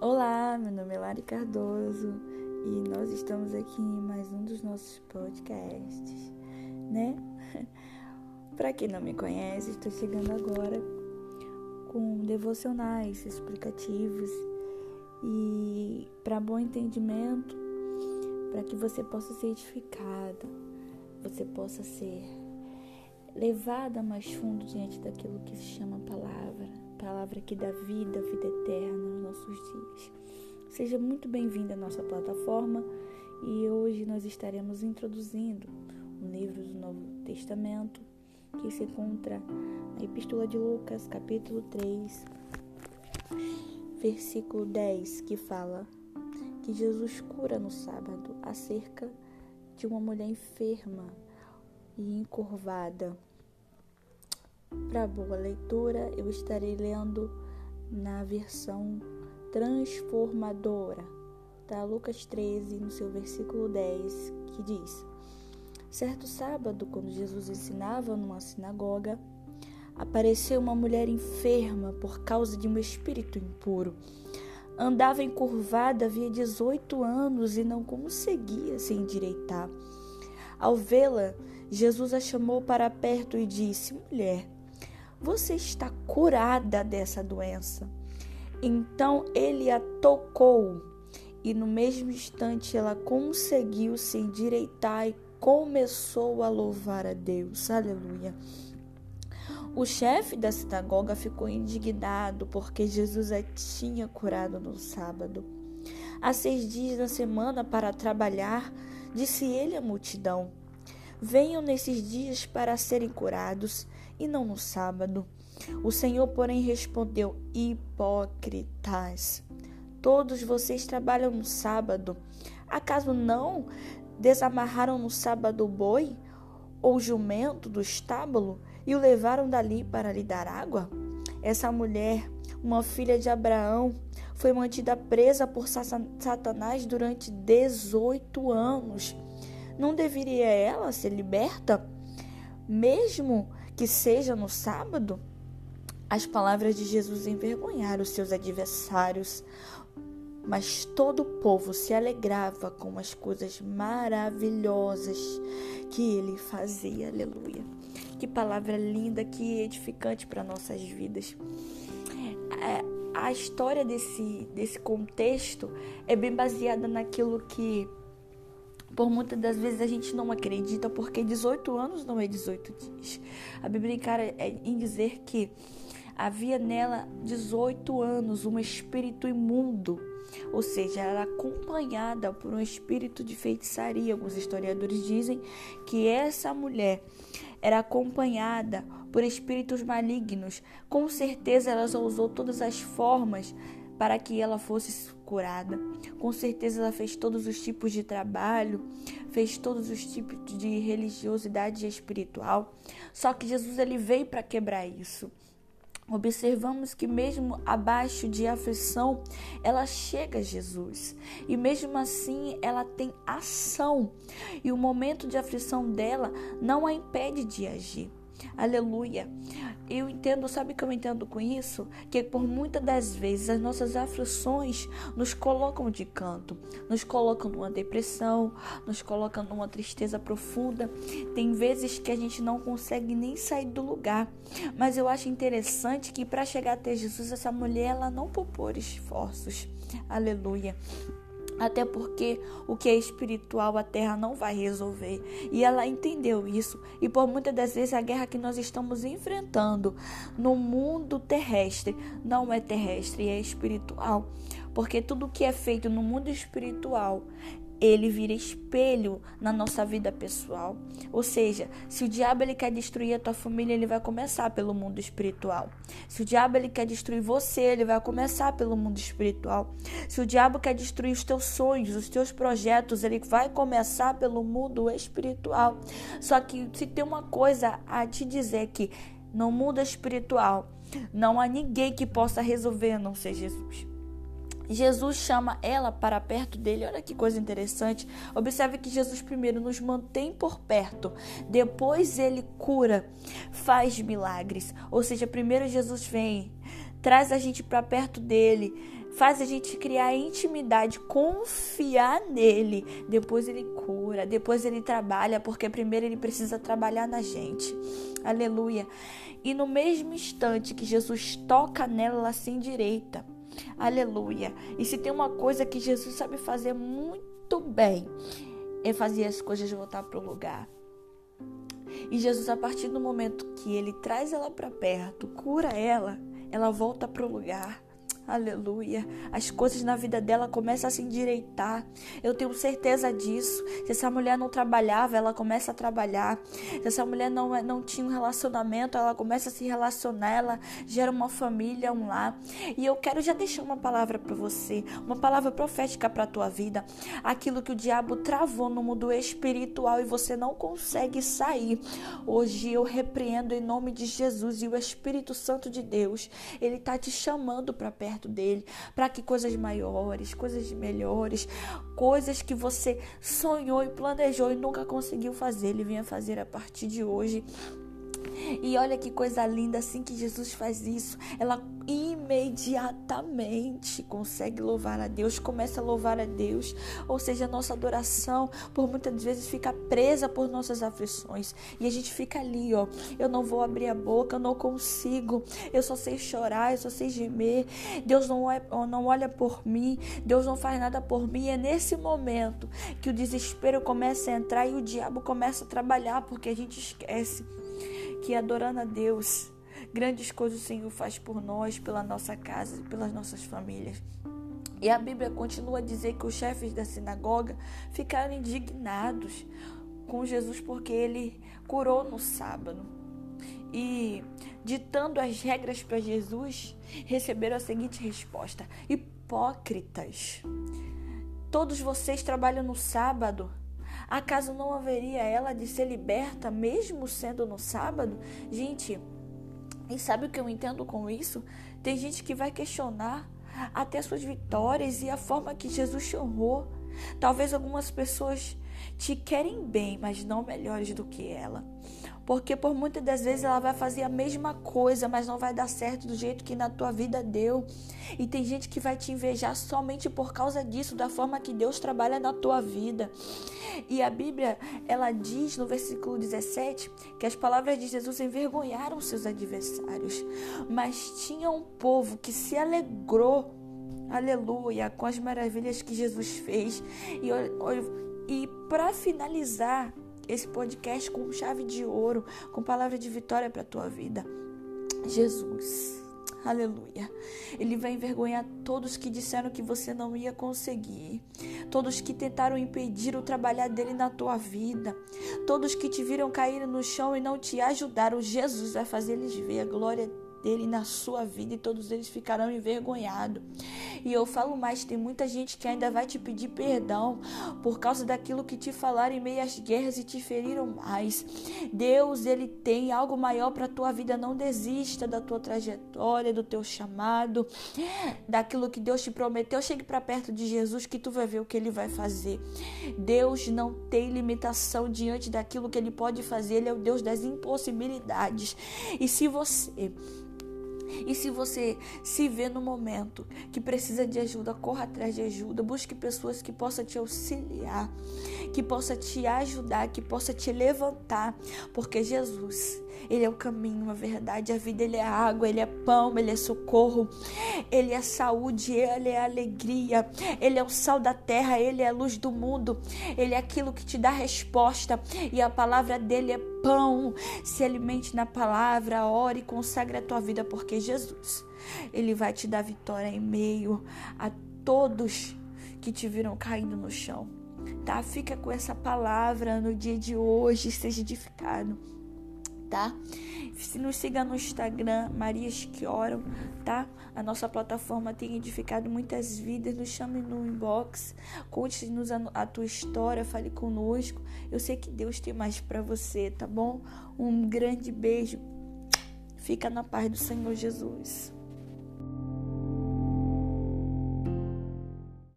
Olá, meu nome é Lari Cardoso e nós estamos aqui em mais um dos nossos podcasts, né? Para quem não me conhece, estou chegando agora com devocionais explicativos e para bom entendimento, para que você possa ser edificada, você possa ser levada mais fundo diante daquilo que se chama palavra, palavra que dá vida, vida eterna nos nossos dias. Seja muito bem-vindo à nossa plataforma e hoje nós estaremos introduzindo um livro do Novo Testamento que se encontra na Epístola de Lucas, capítulo 3, versículo 10, que fala que Jesus cura no sábado acerca de uma mulher enferma e encurvada. Para boa leitura, eu estarei lendo na versão transformadora, tá? Lucas 13, no seu versículo 10, que diz: Certo sábado, quando Jesus ensinava numa sinagoga, apareceu uma mulher enferma por causa de um espírito impuro. Andava encurvada havia 18 anos e não conseguia se endireitar. Ao vê-la, Jesus a chamou para perto e disse: Mulher, você está curada dessa doença. Então ele a tocou e no mesmo instante ela conseguiu se endireitar e começou a louvar a Deus. Aleluia. O chefe da sinagoga ficou indignado porque Jesus a tinha curado no sábado. Há seis dias na semana para trabalhar, disse ele à multidão. Venham nesses dias para serem curados e não no sábado. O Senhor, porém, respondeu: Hipócritas, todos vocês trabalham no sábado. Acaso não desamarraram no sábado o boi ou jumento do estábulo e o levaram dali para lhe dar água? Essa mulher, uma filha de Abraão, foi mantida presa por Satanás durante 18 anos. Não deveria ela ser liberta, mesmo que seja no sábado? As palavras de Jesus envergonharam os seus adversários, mas todo o povo se alegrava com as coisas maravilhosas que ele fazia. Aleluia. Que palavra linda, que edificante para nossas vidas. É, a história desse, desse contexto é bem baseada naquilo que por muitas das vezes a gente não acredita, porque 18 anos não é 18 dias. A Bíblia encara em dizer que havia nela 18 anos um espírito imundo ou seja, ela era acompanhada por um espírito de feitiçaria. Alguns historiadores dizem que essa mulher era acompanhada por espíritos malignos. Com certeza ela usou todas as formas para que ela fosse curada. Com certeza ela fez todos os tipos de trabalho, fez todos os tipos de religiosidade espiritual. Só que Jesus ele veio para quebrar isso observamos que mesmo abaixo de aflição, ela chega a Jesus. E mesmo assim, ela tem ação. E o momento de aflição dela não a impede de agir. Aleluia. Eu entendo, sabe o que eu entendo com isso? Que por muitas das vezes as nossas aflições nos colocam de canto, nos colocam numa depressão, nos colocam numa tristeza profunda. Tem vezes que a gente não consegue nem sair do lugar. Mas eu acho interessante que para chegar até Jesus, essa mulher ela não poupou esforços. Aleluia. Até porque o que é espiritual a terra não vai resolver. E ela entendeu isso. E por muitas das vezes a guerra que nós estamos enfrentando no mundo terrestre não é terrestre, é espiritual. Porque tudo que é feito no mundo espiritual ele vira espelho na nossa vida pessoal. Ou seja, se o diabo ele quer destruir a tua família, ele vai começar pelo mundo espiritual. Se o diabo ele quer destruir você, ele vai começar pelo mundo espiritual. Se o diabo quer destruir os teus sonhos, os teus projetos, ele vai começar pelo mundo espiritual. Só que se tem uma coisa a te dizer que no mundo espiritual não há ninguém que possa resolver não ser Jesus. Jesus chama ela para perto dele. Olha que coisa interessante. Observe que Jesus primeiro nos mantém por perto, depois ele cura, faz milagres. Ou seja, primeiro Jesus vem, traz a gente para perto dele, faz a gente criar intimidade, confiar nele. Depois ele cura, depois ele trabalha, porque primeiro ele precisa trabalhar na gente. Aleluia. E no mesmo instante que Jesus toca nela, ela se endireita. Aleluia. E se tem uma coisa que Jesus sabe fazer muito bem, é fazer as coisas voltar para o lugar. E Jesus, a partir do momento que ele traz ela para perto, cura ela, ela volta para o lugar. Aleluia. As coisas na vida dela começam a se endireitar. Eu tenho certeza disso. Se essa mulher não trabalhava, ela começa a trabalhar. Se essa mulher não, não tinha um relacionamento, ela começa a se relacionar. Ela gera uma família, um lar. E eu quero já deixar uma palavra para você. Uma palavra profética para tua vida. Aquilo que o diabo travou no mundo espiritual e você não consegue sair. Hoje eu repreendo em nome de Jesus e o Espírito Santo de Deus. Ele está te chamando para perto perto dele, para que coisas maiores, coisas melhores, coisas que você sonhou e planejou e nunca conseguiu fazer, ele venha fazer a partir de hoje. E olha que coisa linda, assim que Jesus faz isso, ela imediatamente consegue louvar a Deus, começa a louvar a Deus. Ou seja, a nossa adoração, por muitas vezes, fica presa por nossas aflições. E a gente fica ali, ó. Eu não vou abrir a boca, eu não consigo. Eu só sei chorar, eu só sei gemer. Deus não, é, não olha por mim, Deus não faz nada por mim. É nesse momento que o desespero começa a entrar e o diabo começa a trabalhar, porque a gente esquece que adorando a Deus, grandes coisas o Senhor faz por nós, pela nossa casa e pelas nossas famílias. E a Bíblia continua a dizer que os chefes da sinagoga ficaram indignados com Jesus porque ele curou no sábado. E ditando as regras para Jesus, receberam a seguinte resposta: Hipócritas, todos vocês trabalham no sábado Acaso não haveria ela de ser liberta mesmo sendo no sábado? Gente, e sabe o que eu entendo com isso? Tem gente que vai questionar até suas vitórias e a forma que Jesus te honrou. Talvez algumas pessoas te querem bem, mas não melhores do que ela. Porque por muitas das vezes ela vai fazer a mesma coisa, mas não vai dar certo do jeito que na tua vida deu. E tem gente que vai te invejar somente por causa disso, da forma que Deus trabalha na tua vida. E a Bíblia, ela diz no versículo 17 que as palavras de Jesus envergonharam seus adversários, mas tinha um povo que se alegrou aleluia, com as maravilhas que Jesus fez. E, e para finalizar, esse podcast com chave de ouro, com palavra de vitória para a tua vida. Jesus. Aleluia. Ele vai envergonhar todos que disseram que você não ia conseguir. Todos que tentaram impedir o trabalhar dele na tua vida. Todos que te viram cair no chão e não te ajudaram. Jesus vai fazer eles ver a glória dele na sua vida e todos eles ficarão envergonhados. E eu falo mais, tem muita gente que ainda vai te pedir perdão por causa daquilo que te falaram em meio às guerras e te feriram mais. Deus, ele tem algo maior para tua vida, não desista da tua trajetória, do teu chamado, daquilo que Deus te prometeu. Chegue para perto de Jesus que tu vai ver o que ele vai fazer. Deus não tem limitação diante daquilo que ele pode fazer. Ele é o Deus das impossibilidades. E se você e se você se vê no momento que precisa de ajuda, corra atrás de ajuda, busque pessoas que possam te auxiliar, que possam te ajudar, que possam te levantar, porque Jesus, ele é o caminho, a verdade, a vida, ele é água, ele é pão, ele é socorro, ele é saúde, ele é alegria, ele é o sal da terra, ele é a luz do mundo, ele é aquilo que te dá resposta. E a palavra dele é pão. Se alimente na palavra, ore e consagre a tua vida, porque Jesus, ele vai te dar vitória em meio a todos que te viram caindo no chão. Tá? Fica com essa palavra no dia de hoje, seja edificado tá? Se nos siga no Instagram, Marias que Oram, tá? A nossa plataforma tem edificado muitas vidas. Nos chame no inbox, conte-nos a, a tua história, fale conosco. Eu sei que Deus tem mais para você, tá bom? Um grande beijo. Fica na paz do Senhor Jesus.